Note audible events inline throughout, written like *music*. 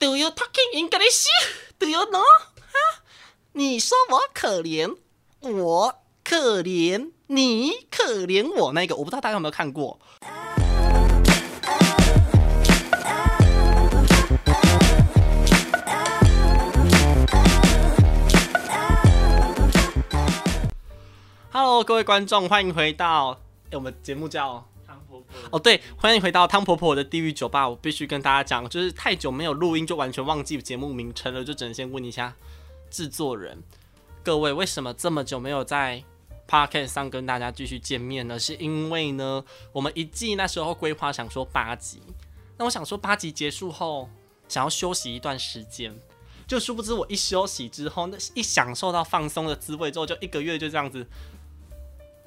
Do you talking English? Do you know? 哈，你说我可怜，我可怜你，可怜我那个，我不知道大家有没有看过。Hello，各位观众，欢迎回到，欸、我们节目叫。哦，对，欢迎回到汤婆婆的地狱酒吧。我必须跟大家讲，就是太久没有录音，就完全忘记节目名称了，就只能先问一下制作人，各位为什么这么久没有在 Podcast 上跟大家继续见面呢？是因为呢，我们一季那时候规划想说八集，那我想说八集结束后想要休息一段时间，就殊不知我一休息之后，那一享受到放松的滋味之后，就一个月就这样子。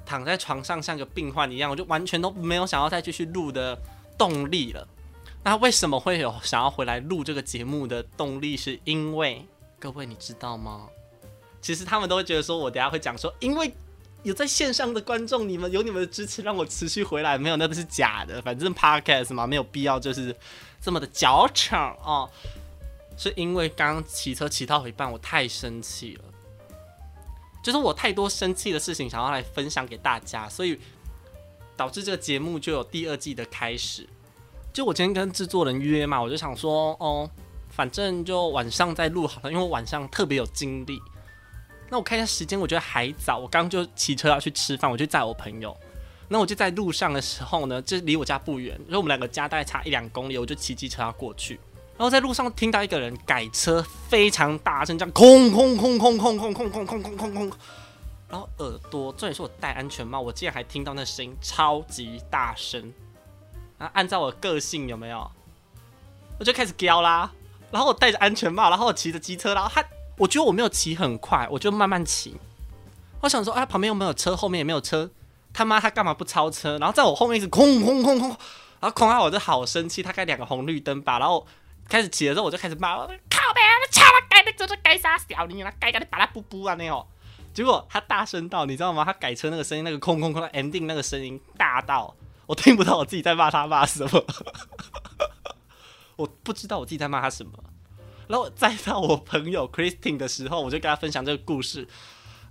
躺在床上像个病患一样，我就完全都没有想要再继续录的动力了。那为什么会有想要回来录这个节目的动力？是因为各位你知道吗？其实他们都会觉得说，我等下会讲说，因为有在线上的观众，你们有你们的支持，让我持续回来。没有，那都是假的。反正 Podcast 嘛，没有必要就是这么的矫情哦。是因为刚刚骑车骑到一半，我太生气了。就是我太多生气的事情想要来分享给大家，所以导致这个节目就有第二季的开始。就我今天跟制作人约嘛，我就想说，哦，反正就晚上再录好了，因为我晚上特别有精力。那我看一下时间，我觉得还早。我刚就骑车要去吃饭，我就载我朋友。那我就在路上的时候呢，就离我家不远，因为我们两个家大概差一两公里，我就骑机车要过去。然后在路上听到一个人改车非常大声，这样空空空空空空空空空空空，然后耳朵，重点是我戴安全帽，我竟然还听到那声音超级大声。然后按照我个性有没有，我就开始飙啦。然后我戴着安全帽，然后我骑着机车，然后他，我觉得我没有骑很快，我就慢慢骑。我想说，哎，旁边又没有车？后面也没有车，他妈他干嘛不超车？然后在我后面一直空空空空，然后空啊我就好生气。他开两个红绿灯吧，然后。开始骑的时候，我就开始骂：“靠北啊，你超了改，你就是改啥小你那，改改的把它布布啊那种。”结果他大声到，你知道吗？他改车那个声音，那个空空空的 ending 那个声音大到我听不到我自己在骂他骂什么，*laughs* 我不知道我自己在骂他什么。然后再到我朋友 Christine 的时候，我就跟他分享这个故事。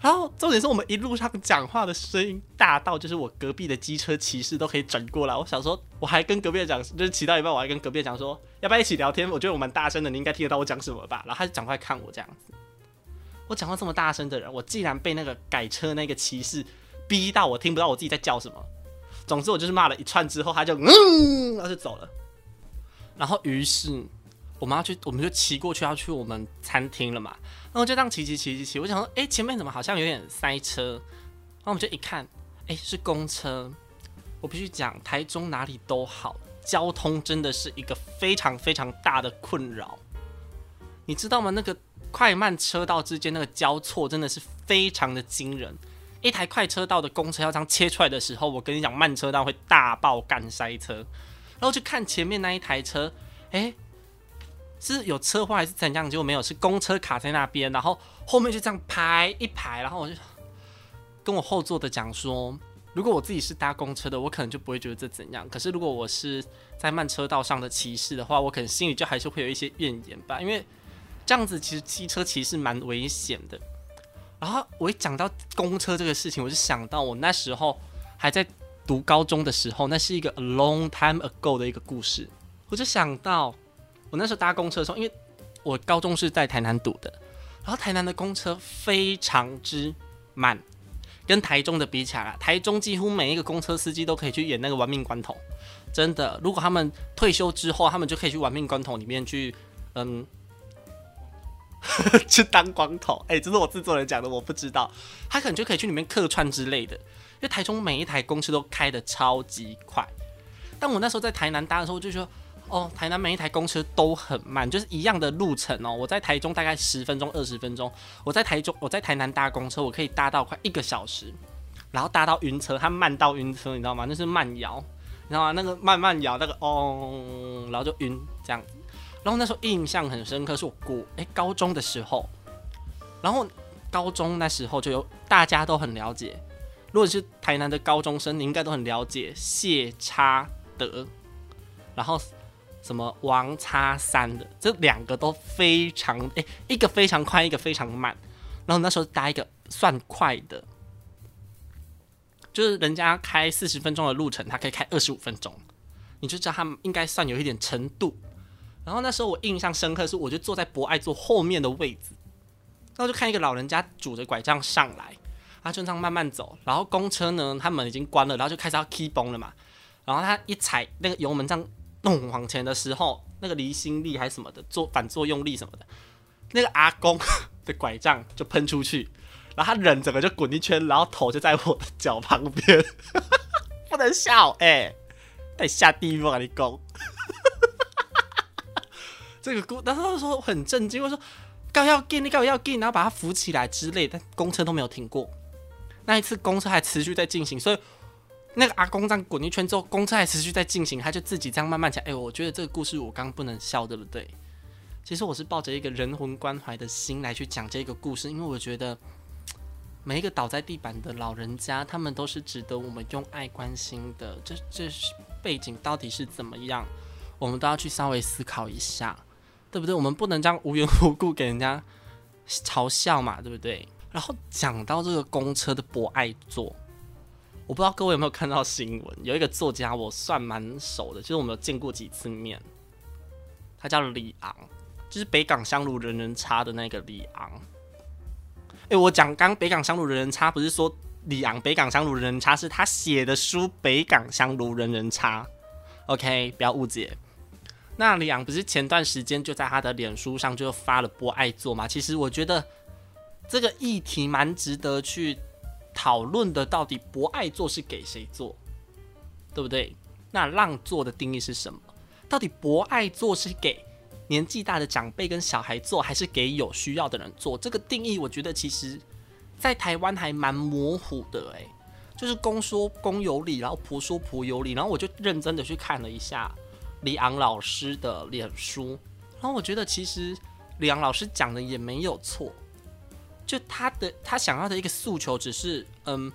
然后重点是我们一路上讲话的声音大到，就是我隔壁的机车骑士都可以转过来。我想说，我还跟隔壁讲，就是骑到一半，我还跟隔壁讲说，要不要一起聊天？我觉得我蛮大声的，你应该听得到我讲什么吧？然后他就赶快看我这样子。我讲话这么大声的人，我竟然被那个改车那个骑士逼到我听不到我自己在叫什么。总之我就是骂了一串之后，他就嗯，然后就走了。然后于是我们要去，我们就骑过去要去我们餐厅了嘛。然后就这样骑骑骑骑骑，我想说，哎，前面怎么好像有点塞车？然后我们就一看，哎，是公车。我必须讲，台中哪里都好，交通真的是一个非常非常大的困扰。你知道吗？那个快慢车道之间那个交错真的是非常的惊人。一台快车道的公车要这样切出来的时候，我跟你讲，慢车道会大爆干塞车。然后就看前面那一台车，哎。是有车祸还是怎样？结果没有，是公车卡在那边，然后后面就这样排一排，然后我就跟我后座的讲说，如果我自己是搭公车的，我可能就不会觉得这怎样。可是如果我是在慢车道上的骑士的话，我可能心里就还是会有一些怨言吧，因为这样子其实机车骑士蛮危险的。然后我一讲到公车这个事情，我就想到我那时候还在读高中的时候，那是一个 a long time ago 的一个故事，我就想到。我那时候搭公车的时候，因为我高中是在台南读的，然后台南的公车非常之慢，跟台中的比起来，台中几乎每一个公车司机都可以去演那个玩命关头，真的。如果他们退休之后，他们就可以去玩命关头里面去，嗯，*laughs* 去当光头。哎、这是我制作人讲的，我不知道，他可能就可以去里面客串之类的。因为台中每一台公车都开得超级快，但我那时候在台南搭的时候，我就说。哦，台南每一台公车都很慢，就是一样的路程哦。我在台中大概十分钟、二十分钟，我在台中，我在台南搭公车，我可以搭到快一个小时，然后搭到晕车，它慢到晕车，你知道吗？那是慢摇，你知道吗？那个慢慢摇，那个哦，然后就晕这样子。然后那时候印象很深刻，是我过哎高中的时候，然后高中那时候就有大家都很了解，如果是台南的高中生，你应该都很了解谢差德，然后。什么王叉三的，这两个都非常诶、一个非常快，一个非常慢。然后那时候搭一个算快的，就是人家开四十分钟的路程，他可以开二十五分钟，你就知道他们应该算有一点程度。然后那时候我印象深刻是，我就坐在博爱座后面的位置，然后就看一个老人家拄着拐杖上来，他就这样慢慢走。然后公车呢，他门已经关了，然后就开始要 key 崩了嘛。然后他一踩那个油门这样弄往前的时候，那个离心力还是什么的，作反作用力什么的，那个阿公 *laughs* 的拐杖就喷出去，然后他人整个就滚一圈，然后头就在我的脚旁边，*laughs* 不能笑哎、欸，下地狱啊你公！*laughs* 这个故，然后他说很震惊，我说高要进，你高要进，然后把他扶起来之类，但公车都没有停过。那一次公车还持续在进行，所以那个阿公这样滚一圈之后，公车还持续在进行，他就自己这样慢慢讲。哎，我觉得这个故事我刚刚不能笑，对不对？其实我是抱着一个人文关怀的心来去讲这个故事，因为我觉得每一个倒在地板的老人家，他们都是值得我们用爱关心的。这这是背景到底是怎么样，我们都要去稍微思考一下。对不对？我们不能这样无缘无故给人家嘲笑嘛，对不对？然后讲到这个公车的博爱座，我不知道各位有没有看到新闻？有一个作家我算蛮熟的，就是我们有见过几次面，他叫李昂，就是北港香炉人人差的那个李昂。哎，我讲刚北港香炉人人差，不是说李昂北港香炉人人差，是他写的书《北港香炉人人差》。OK，不要误解。那李昂不是前段时间就在他的脸书上就发了波爱做吗？其实我觉得这个议题蛮值得去讨论的。到底博爱座是给谁坐，对不对？那让座的定义是什么？到底博爱座是给年纪大的长辈跟小孩坐，还是给有需要的人坐？这个定义我觉得其实，在台湾还蛮模糊的。哎，就是公说公有理，然后婆说婆有理，然后我就认真的去看了一下。李昂老师的脸书，然后我觉得其实李昂老师讲的也没有错，就他的他想要的一个诉求只是，嗯，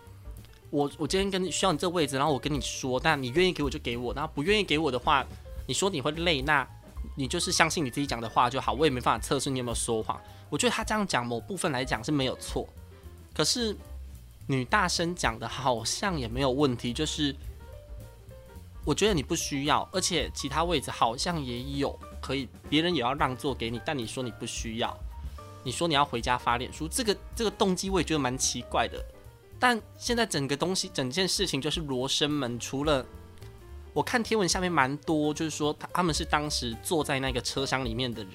我我今天跟需要你这位置，然后我跟你说，但你愿意给我就给我，然后不愿意给我的话，你说你会累，那你就是相信你自己讲的话就好，我也没办法测试你有没有说谎。我觉得他这样讲某部分来讲是没有错，可是女大生讲的好像也没有问题，就是。我觉得你不需要，而且其他位置好像也有可以，别人也要让座给你，但你说你不需要，你说你要回家发脸书，这个这个动机我也觉得蛮奇怪的。但现在整个东西，整件事情就是罗生门，除了我看贴文下面蛮多，就是说他他们是当时坐在那个车厢里面的人，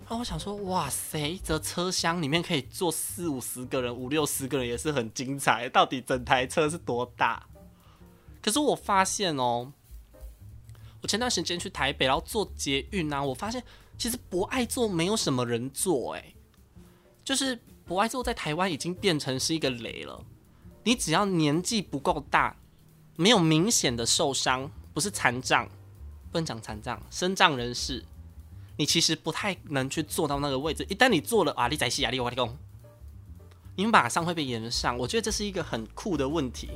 然后我想说，哇塞，这车厢里面可以坐四五十个人，五六十个人也是很精彩，到底整台车是多大？可是我发现哦，我前段时间去台北，然后坐捷运啊，我发现其实博爱座没有什么人坐，哎，就是博爱座在台湾已经变成是一个雷了。你只要年纪不够大，没有明显的受伤，不是残障，不能讲残障，身障人士，你其实不太能去坐到那个位置。一旦你坐了啊，你在西亚利瓦利工，你马上会被延上。我觉得这是一个很酷的问题。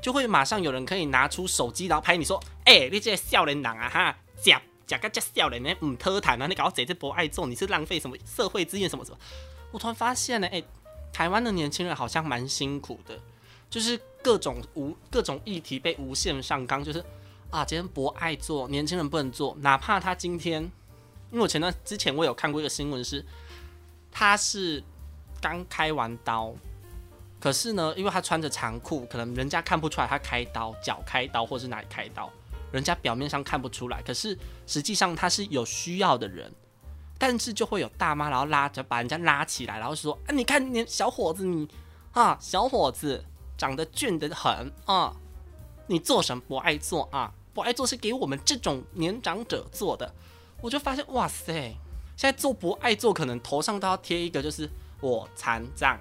就会马上有人可以拿出手机，然后拍你说：“哎、你这个笑脸党啊，哈，假假个假少年呢，唔特谈啊，你搞我这这博爱做，你是浪费什么社会资源什么什么？”我突然发现呢，哎、台湾的年轻人好像蛮辛苦的，就是各种无各种议题被无限上纲，就是啊，今天博爱做，年轻人不能做，哪怕他今天，因为我前段之前我有看过一个新闻是，他是刚开完刀。可是呢，因为他穿着长裤，可能人家看不出来他开刀，脚开刀或是哪里开刀，人家表面上看不出来。可是实际上他是有需要的人，但是就会有大妈然后拉着把人家拉起来，然后说：“啊，你看你小伙子你啊，小伙子长得俊得很啊，你做什么不爱做啊？不爱做是给我们这种年长者做的。”我就发现哇塞，现在做不爱做可能头上都要贴一个，就是我残障。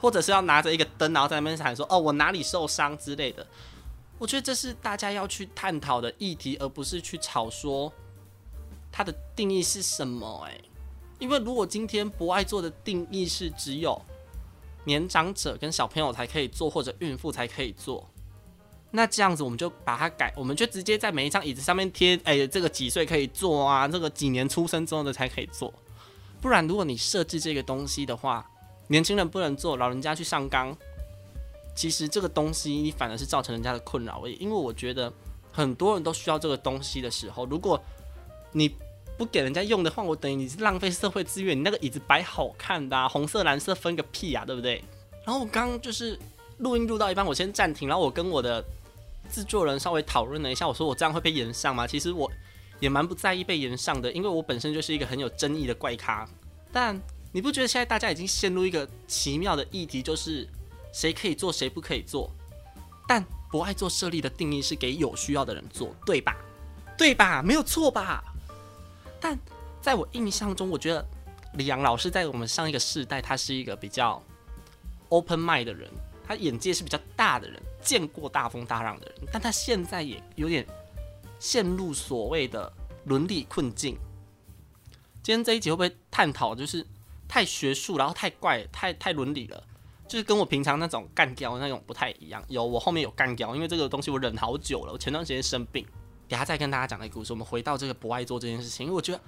或者是要拿着一个灯，然后在那边喊说：“哦，我哪里受伤之类的。”我觉得这是大家要去探讨的议题，而不是去吵说它的定义是什么。哎，因为如果今天不爱做的定义是只有年长者跟小朋友才可以坐，或者孕妇才可以坐，那这样子我们就把它改，我们就直接在每一张椅子上面贴，哎，这个几岁可以坐啊？这个几年出生之后的才可以坐。不然，如果你设置这个东西的话，年轻人不能坐，老人家去上纲，其实这个东西你反而是造成人家的困扰而已。因为我觉得很多人都需要这个东西的时候，如果你不给人家用的话，我等于你是浪费社会资源。你那个椅子摆好看的啊，红色蓝色分个屁啊，对不对？然后我刚就是录音录到一半，我先暂停，然后我跟我的制作人稍微讨论了一下，我说我这样会被延上吗？其实我也蛮不在意被延上的，因为我本身就是一个很有争议的怪咖。但你不觉得现在大家已经陷入一个奇妙的议题，就是谁可以做，谁不可以做？但博爱做设立的定义是给有需要的人做，对吧？对吧？没有错吧？但在我印象中，我觉得李阳老师在我们上一个世代，他是一个比较。Open mind 的人，他眼界是比较大的人，见过大风大浪的人，但他现在也有点陷入所谓的伦理困境。今天这一集会不会探讨就是太学术，然后太怪，太太伦理了？就是跟我平常那种干譙那种不太一样。有我后面有干掉，因为这个东西我忍好久了。我前段时间生病，等下再跟大家讲那个故事。我们回到这个不爱做这件事情，因为我觉得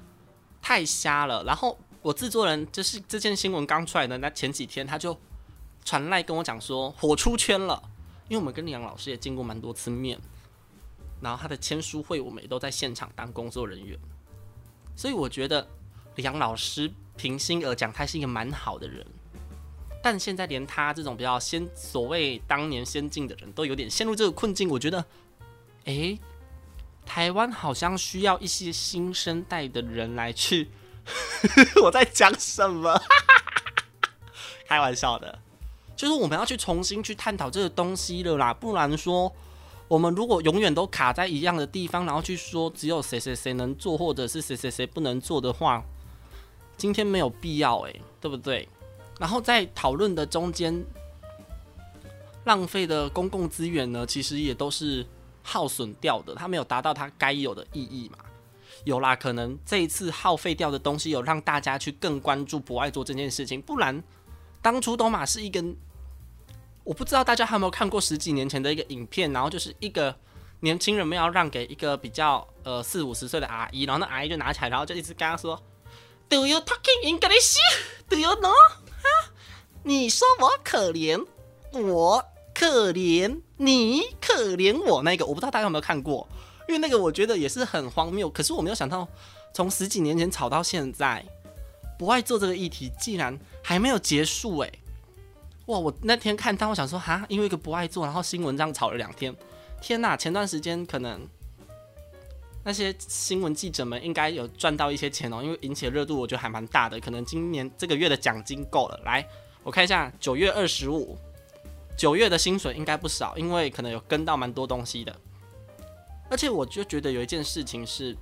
太瞎了。然后我制作人就是这件新闻刚出来的那前几天，他就。传来跟我讲说火出圈了，因为我们跟李阳老师也见过蛮多次面，然后他的签书会我们也都在现场当工作人员，所以我觉得李阳老师平心而讲，他是一个蛮好的人，但现在连他这种比较先所谓当年先进的人都有点陷入这个困境，我觉得，哎、台湾好像需要一些新生代的人来去，*laughs* 我在讲什么？*laughs* 开玩笑的。就是我们要去重新去探讨这个东西了啦，不然说我们如果永远都卡在一样的地方，然后去说只有谁谁谁能做，或者是谁谁谁不能做的话，今天没有必要诶，对不对？然后在讨论的中间浪费的公共资源呢，其实也都是耗损掉的，它没有达到它该有的意义嘛。有啦，可能这一次耗费掉的东西有让大家去更关注博爱座这件事情，不然当初都嘛是一根。我不知道大家还有没有看过十几年前的一个影片，然后就是一个年轻人们要让给一个比较呃四五十岁的阿姨，然后那阿姨就拿起来，然后就一直跟他说：“Do you talking English? Do you know？你说我可怜，我可怜你，可怜我那个，我不知道大家有没有看过，因为那个我觉得也是很荒谬。可是我没有想到，从十几年前吵到现在，不爱做这个议题竟然还没有结束诶、哇！我那天看到，我想说哈，因为一个不爱做，然后新闻这样吵了两天，天哪！前段时间可能那些新闻记者们应该有赚到一些钱哦，因为引起的热度，我觉得还蛮大的。可能今年这个月的奖金够了。来，我看一下九月二十五，九月的薪水应该不少，因为可能有跟到蛮多东西的。而且我就觉得有一件事情是，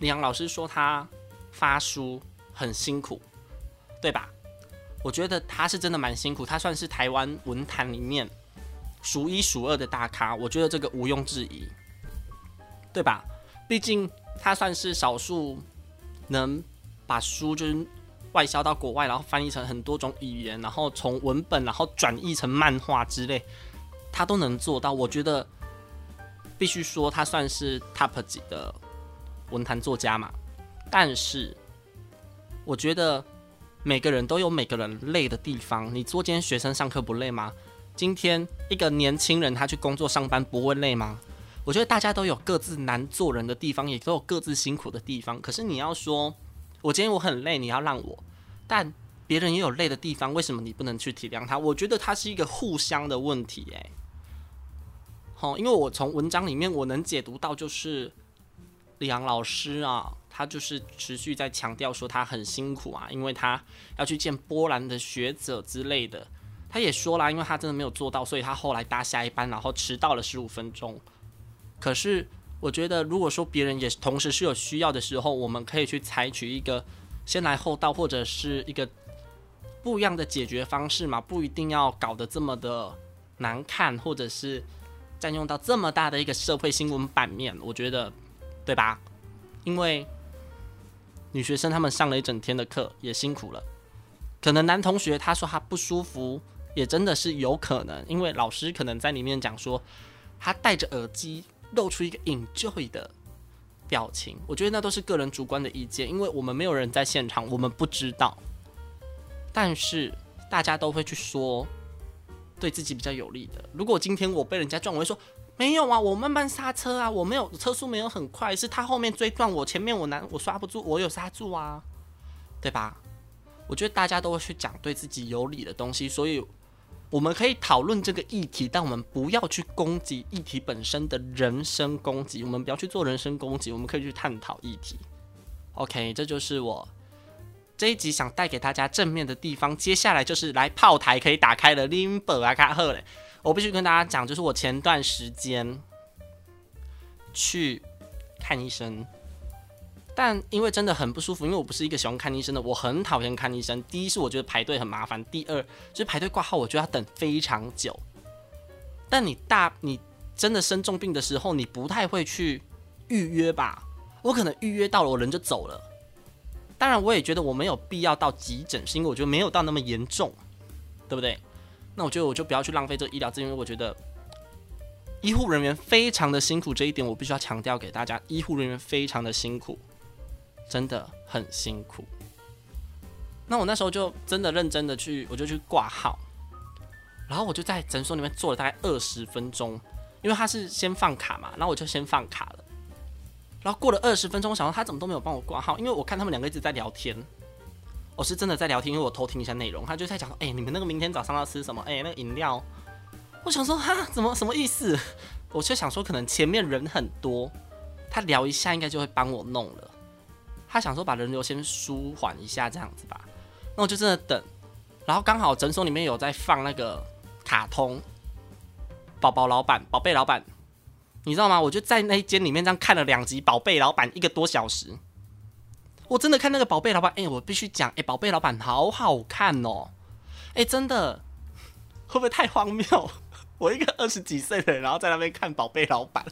李阳老师说他发书很辛苦，对吧？我觉得他是真的蛮辛苦，他算是台湾文坛里面数一数二的大咖，我觉得这个毋庸置疑，对吧？毕竟他算是少数能把书就是外销到国外，然后翻译成很多种语言，然后从文本然后转译成漫画之类，他都能做到。我觉得必须说他算是 top 级的文坛作家嘛，但是我觉得。每个人都有每个人累的地方。你说今天学生上课不累吗？今天一个年轻人他去工作上班不会累吗？我觉得大家都有各自难做人的地方，也都有各自辛苦的地方。可是你要说，我今天我很累，你要让我，但别人也有累的地方，为什么你不能去体谅他？我觉得他是一个互相的问题，诶。好，因为我从文章里面我能解读到，就是李阳老师啊。他就是持续在强调说他很辛苦啊，因为他要去见波兰的学者之类的。他也说了，因为他真的没有做到，所以他后来搭下一班，然后迟到了十五分钟。可是我觉得，如果说别人也同时是有需要的时候，我们可以去采取一个先来后到，或者是一个不一样的解决方式嘛，不一定要搞得这么的难看，或者是占用到这么大的一个社会新闻版面。我觉得，对吧？因为。女学生她们上了一整天的课，也辛苦了。可能男同学他说他不舒服，也真的是有可能，因为老师可能在里面讲说，他戴着耳机露出一个 enjoy 的表情，我觉得那都是个人主观的意见，因为我们没有人在现场，我们不知道。但是大家都会去说对自己比较有利的。如果今天我被人家撞，我会说没有啊，我慢慢刹车啊，我没有车速没有很快，是他后面追撞我，前面我难我刹不住，我有刹住啊，对吧？我觉得大家都会去讲对自己有利的东西，所以我们可以讨论这个议题，但我们不要去攻击议题本身的人身攻击，我们不要去做人身攻击，我们可以去探讨议题。OK，这就是我。这一集想带给大家正面的地方，接下来就是来炮台可以打开了。，limber 啊，卡赫嘞！我必须跟大家讲，就是我前段时间去看医生，但因为真的很不舒服，因为我不是一个喜欢看医生的，我很讨厌看医生。第一是我觉得排队很麻烦，第二就是排队挂号，我觉得要等非常久。但你大你真的生重病的时候，你不太会去预约吧？我可能预约到了，我人就走了。当然，我也觉得我没有必要到急诊，是因为我觉得没有到那么严重，对不对？那我觉得我就不要去浪费这个医疗资源，因为我觉得医护人员非常的辛苦，这一点我必须要强调给大家，医护人员非常的辛苦，真的很辛苦。那我那时候就真的认真的去，我就去挂号，然后我就在诊所里面坐了大概二十分钟，因为他是先放卡嘛，然后我就先放卡了。然后过了二十分钟，我想说他怎么都没有帮我挂号，因为我看他们两个一直在聊天。我是真的在聊天，因为我偷听一下内容。他就在讲说：“哎、你们那个明天早上要吃什么？哎、那个饮料。”我想说哈，怎么什么意思？我就想说可能前面人很多，他聊一下应该就会帮我弄了。他想说把人流先舒缓一下这样子吧。那我就真的等，然后刚好诊所里面有在放那个卡通，宝宝老板，宝贝老板。你知道吗？我就在那一间里面这样看了两集《宝贝老板》一个多小时，我真的看那个《宝贝老板》。哎，我必须讲，哎，《宝贝老板》好好看哦！哎，真的，*laughs* 会不会太荒谬？*laughs* 我一个二十几岁的人，然后在那边看《宝贝老板》，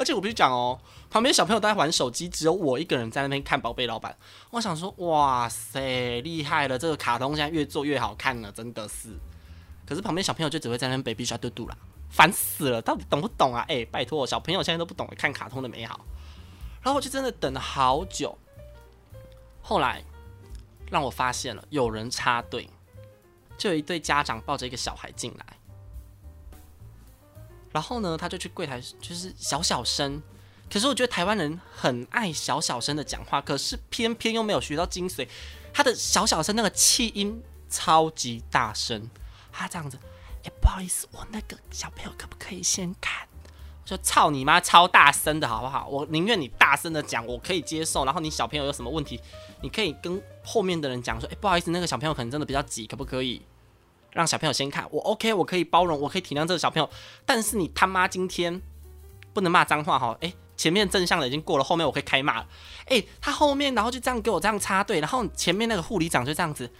而且我必须讲哦，旁边小朋友都在玩手机，只有我一个人在那边看《宝贝老板》。我想说，哇塞，厉害了！这个卡通现在越做越好看了，真的是。可是旁边小朋友就只会在那边 baby 刷嘟嘟啦。烦死了，到底懂不懂啊？哎、拜托，小朋友现在都不懂看卡通的美好。然后我就真的等了好久，后来让我发现了有人插队，就有一对家长抱着一个小孩进来，然后呢，他就去柜台，就是小小声。可是我觉得台湾人很爱小小声的讲话，可是偏偏又没有学到精髓，他的小小声那个气音超级大声，他这样子。哎、不好意思，我那个小朋友可不可以先看？我说操你妈，超大声的好不好？我宁愿你大声的讲，我可以接受。然后你小朋友有什么问题，你可以跟后面的人讲说，哎、不好意思，那个小朋友可能真的比较急，可不可以让小朋友先看？我 OK，我可以包容，我可以体谅这个小朋友。但是你他妈今天不能骂脏话哈！哎、欸，前面正向的已经过了，后面我可以开骂了。哎、他后面然后就这样给我这样插队，然后前面那个护理长就这样子，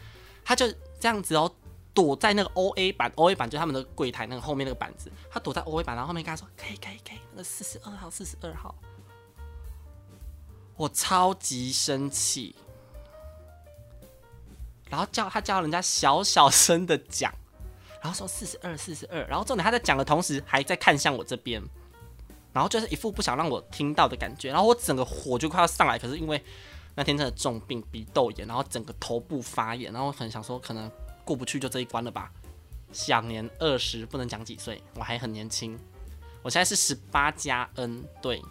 他就这样子哦。躲在那个 O A 板，O A 板就他们的柜台那个后面那个板子，他躲在 O A 板，然后后面跟他说可以可以可以，那个四十二号四十二号，我超级生气，然后叫他叫人家小小声的讲，然后说四十二四十二，然后重点他在讲的同时还在看向我这边，然后就是一副不想让我听到的感觉，然后我整个火就快要上来，可是因为那天真的重病鼻窦炎，然后整个头部发炎，然后很想说可能。过不去就这一关了吧。享年二十，不能讲几岁，我还很年轻。我现在是十八加 N，对，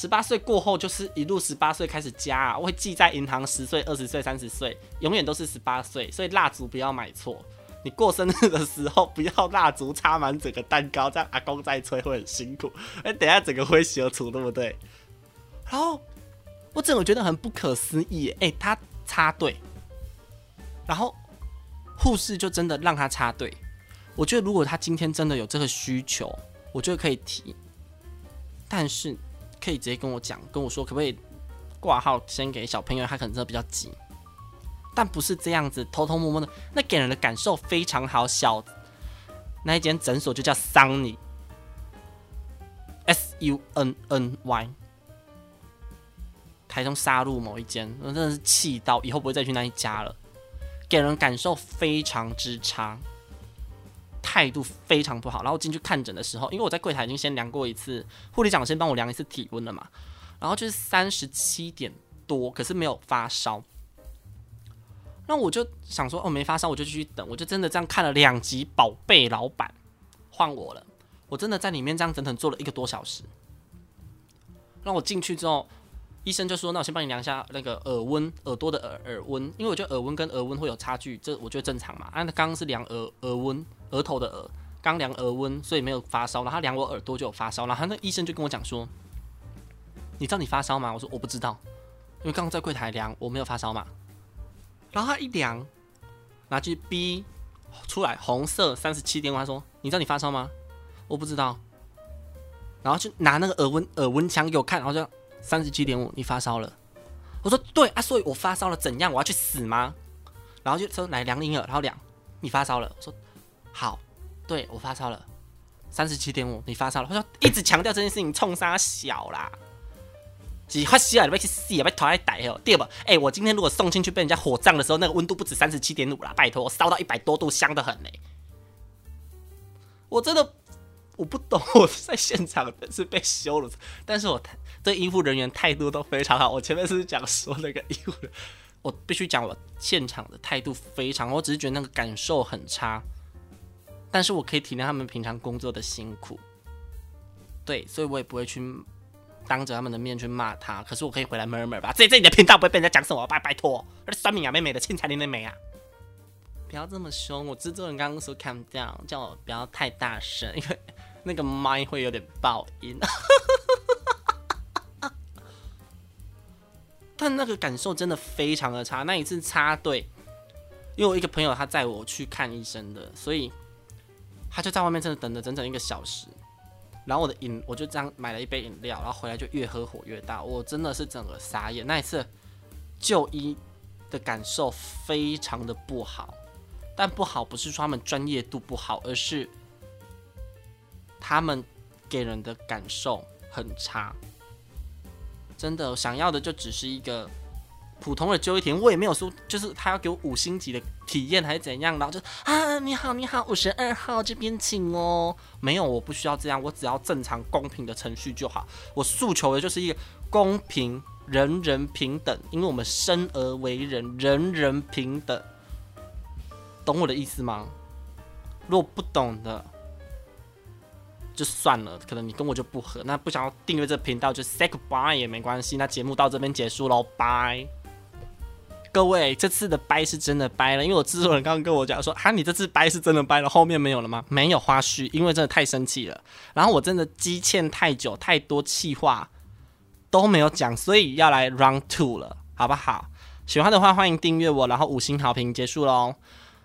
十八岁过后就是一路十八岁开始加啊。我会记在银行十岁、二十岁、三十岁，永远都是十八岁。所以蜡烛不要买错，你过生日的时候不要蜡烛插满整个蛋糕，这样阿公在吹会很辛苦。*laughs* 哎，等下整个会消除，对不对？然后我真的觉得很不可思议，哎，他插队，然后。护士就真的让他插队，我觉得如果他今天真的有这个需求，我觉得可以提，但是可以直接跟我讲，跟我说可不可以挂号先给小朋友，他可能真的比较急，但不是这样子偷偷摸摸的，那给人的感受非常好。小那一间诊所就叫 Sunny，S U N N Y，台中沙鹿某一间，我真的是气到以后不会再去那一家了。给人感受非常之差，态度非常不好。然后进去看诊的时候，因为我在柜台已经先量过一次，护理长先帮我量一次体温了嘛，然后就是三十七点多，可是没有发烧。那我就想说，哦，没发烧，我就继续等。我就真的这样看了两集，宝贝老板换我了。我真的在里面这样整整坐了一个多小时。那我进去之后，医生就说：“那我先帮你量一下那个耳温，耳朵的耳耳温，因为我觉得耳温跟耳温会有差距，这我觉得正常嘛。啊，那刚刚是量耳耳温，额头的额，刚量额温，所以没有发烧。然后他量我耳朵就有发烧。然后他那医生就跟我讲说：‘你知道你发烧吗？’我说：‘我不知道，因为刚刚在柜台量，我没有发烧嘛。’然后他一量，拿去 B 出来红色三十七点五，他说：‘你知道你发烧吗？’我不知道。”然后就拿那个耳温耳温枪给我看，然后就三十七点五，你发烧了。我说对啊，所以我发烧了，怎样？我要去死吗？然后就说来量婴儿，然后量，你发烧了。我说好，对我发烧了，三十七点五，你发烧了。他说一直强调这件事情，冲杀小啦，几发烧啊？你别去死啊！别头还歹哦，对不？哎，我今天如果送进去被人家火葬的时候，那个温度不止三十七点五啦，拜托，我烧到一百多度，香得很嘞。我真的。我不懂，我在现场是被羞了，但是我对医护人员态度都非常好。我前面是讲说那个医护人，我必须讲我现场的态度非常，我只是觉得那个感受很差，但是我可以体谅他们平常工作的辛苦，对，所以我也不会去当着他们的面去骂他，可是我可以回来 murmur 吧，这这你的频道不会被人家讲什么，拜拜托，那酸敏啊妹妹的，青菜的妹啊。不要这么凶，我制作人刚刚说 calm down，叫我不要太大声，因为。那个麦会有点爆音，*laughs* 但那个感受真的非常的差。那一次插队，因为我一个朋友他载我去看医生的，所以他就在外面真的等了整整一个小时。然后我的饮，我就这样买了一杯饮料，然后回来就越喝火越大。我真的是整个傻眼。那一次就医的感受非常的不好，但不好不是说他们专业度不好，而是。他们给人的感受很差，真的想要的就只是一个普通的就一天。我也没有说，就是他要给我五星级的体验还是怎样，然后就啊，你好，你好，五十二号这边请哦。没有，我不需要这样，我只要正常公平的程序就好。我诉求的就是一个公平，人人平等，因为我们生而为人，人人平等。懂我的意思吗？如果不懂的。就算了，可能你跟我就不合，那不想要订阅这频道就 say goodbye 也没关系。那节目到这边结束喽，拜。各位，这次的掰是真的掰了，因为我制作人刚刚跟我讲说，哈，你这次掰是真的掰了，后面没有了吗？没有花絮，因为真的太生气了。然后我真的积欠太久，太多气话都没有讲，所以要来 round two 了，好不好？喜欢的话欢迎订阅我，然后五星好评结束喽。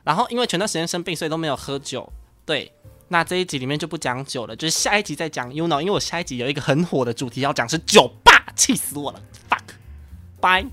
然后因为前段时间生病，所以都没有喝酒，对。那这一集里面就不讲酒了，就是下一集再讲。You know，因为我下一集有一个很火的主题要讲是酒吧，气死我了 Fuck，拜。